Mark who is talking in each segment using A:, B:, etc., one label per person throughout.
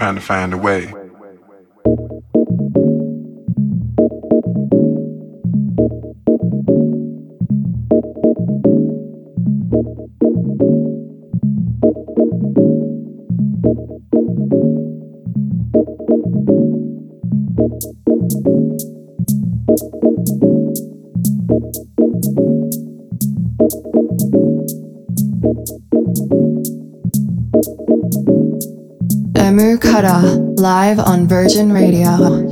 A: trying to find a way.
B: Live on Virgin Radio.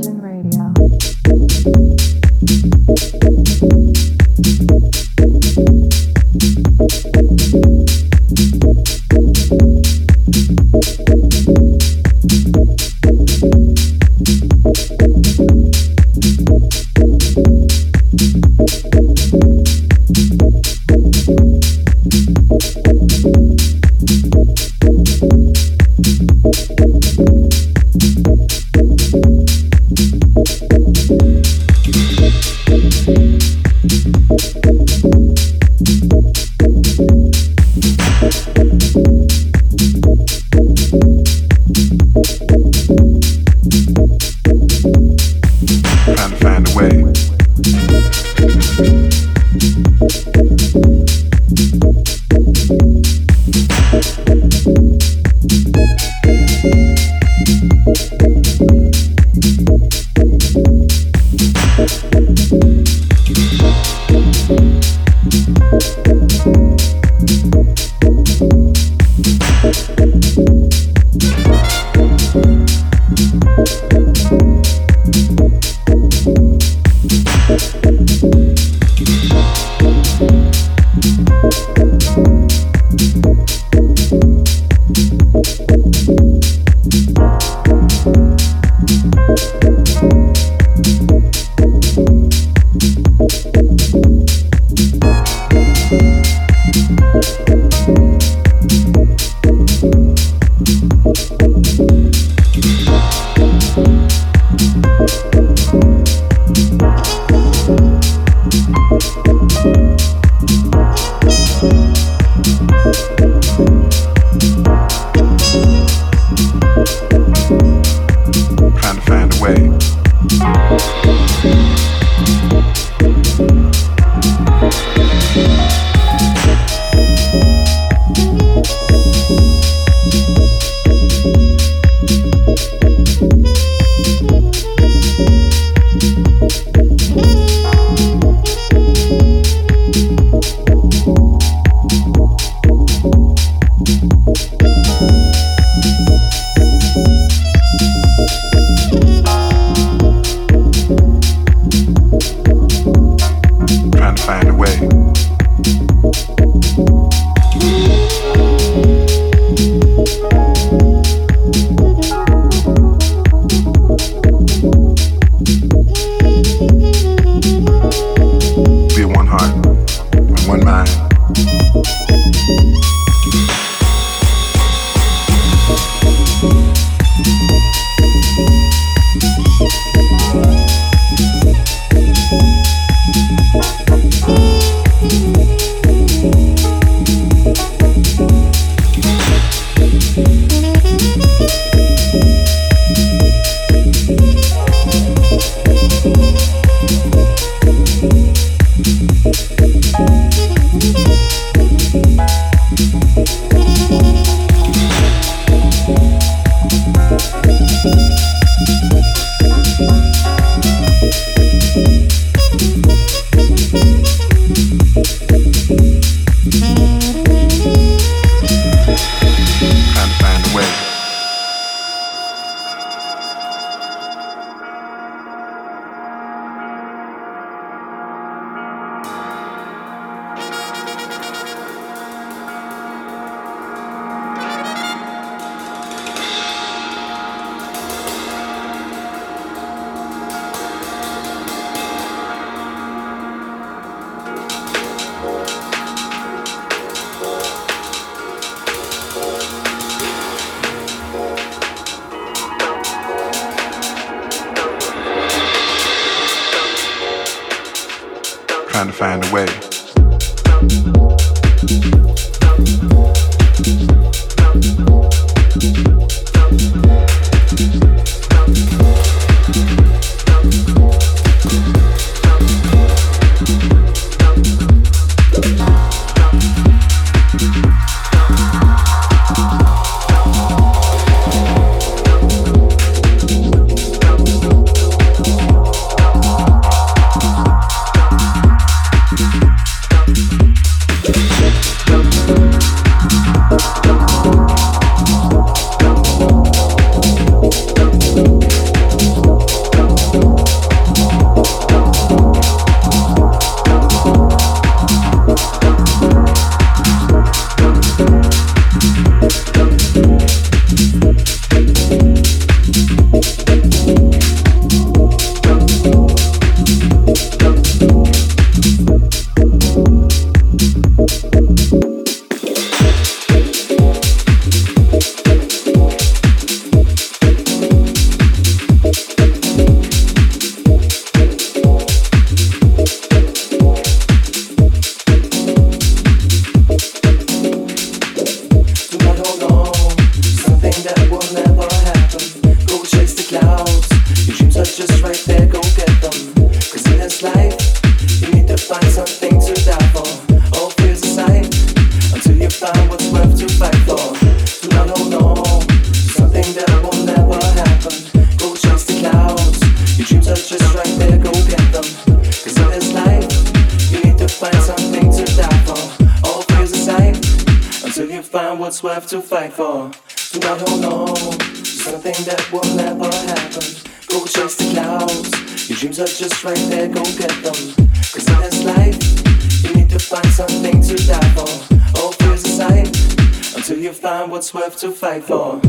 A: to fight for.